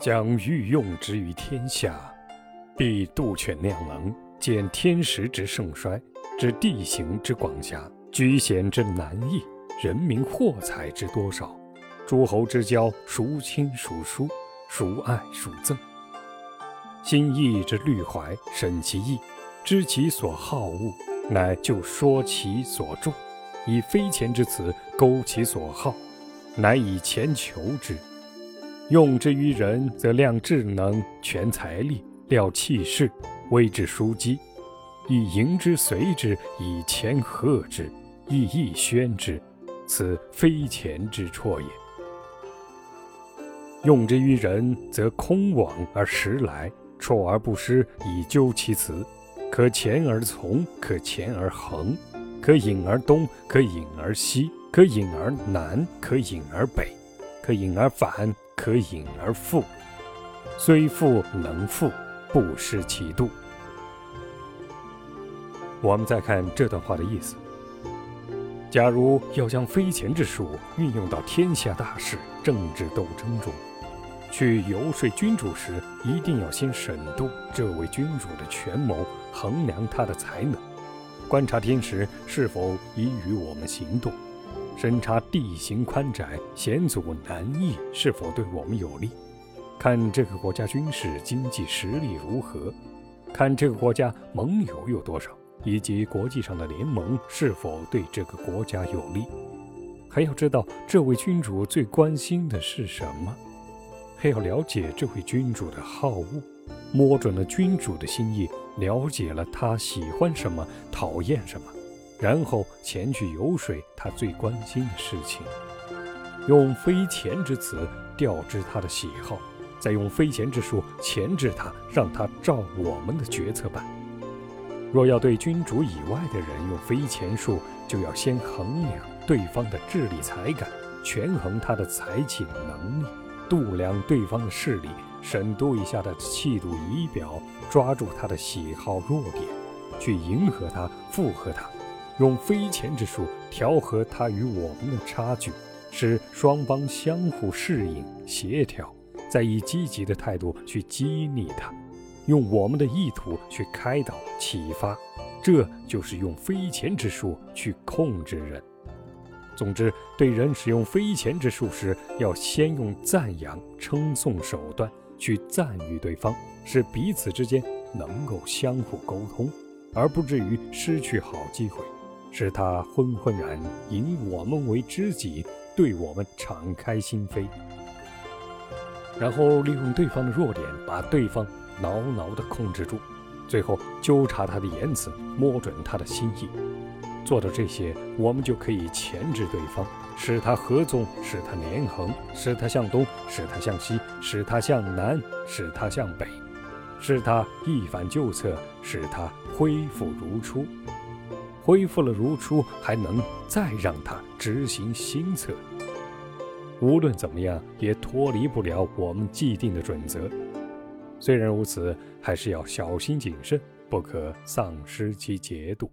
将欲用之于天下，必杜犬量能，见天时之盛衰，知地形之广狭，居险之难易，人民货财之多少，诸侯之交孰亲孰疏，孰爱孰憎。心意之虑怀，审其意，知其所好恶，乃就说其所重，以非钱之词勾其所好，乃以钱求之。用之于人，则量智能，全财力，料气势，谓之枢机；以迎之随之，以钱贺之，以义宣之，此非钱之绰也。用之于人，则空往而实来，绰而不失，以究其辞。可前而从，可前而恒，可隐而东，可隐而西，可隐而南，可隐而北，可隐而反。可隐而复，虽复能复，不失其度。我们再看这段话的意思：假如要将飞钱之术运用到天下大事、政治斗争中，去游说君主时，一定要先审度这位君主的权谋，衡量他的才能，观察天时是否宜于我们行动。审查地形宽窄、险阻难易是否对我们有利，看这个国家军事经济实力如何，看这个国家盟友有多少，以及国际上的联盟是否对这个国家有利。还要知道这位君主最关心的是什么，还要了解这位君主的好恶，摸准了君主的心意，了解了他喜欢什么，讨厌什么。然后前去游说他最关心的事情，用非钱之词调知他的喜好，再用非钱之术钳制他，让他照我们的决策办。若要对君主以外的人用非钱术，就要先衡量对方的智力才干，权衡他的才气能力，度量对方的势力，审度一下他的气度仪表，抓住他的喜好弱点，去迎合他，附和他。用非钱之术调和他与我们的差距，使双方相互适应协调，再以积极的态度去激励他，用我们的意图去开导启发，这就是用非钱之术去控制人。总之，对人使用非钱之术时，要先用赞扬称颂手段去赞誉对方，使彼此之间能够相互沟通，而不至于失去好机会。使他昏昏然引我们为知己，对我们敞开心扉，然后利用对方的弱点，把对方牢牢地控制住，最后纠察他的言辞，摸准他的心意。做到这些，我们就可以钳制对方，使他合纵，使他连横，使他向东，使他向西，使他向南，使他向北，使他一反旧策，使他恢复如初。恢复了如初，还能再让他执行新策。无论怎么样，也脱离不了我们既定的准则。虽然如此，还是要小心谨慎，不可丧失其节度。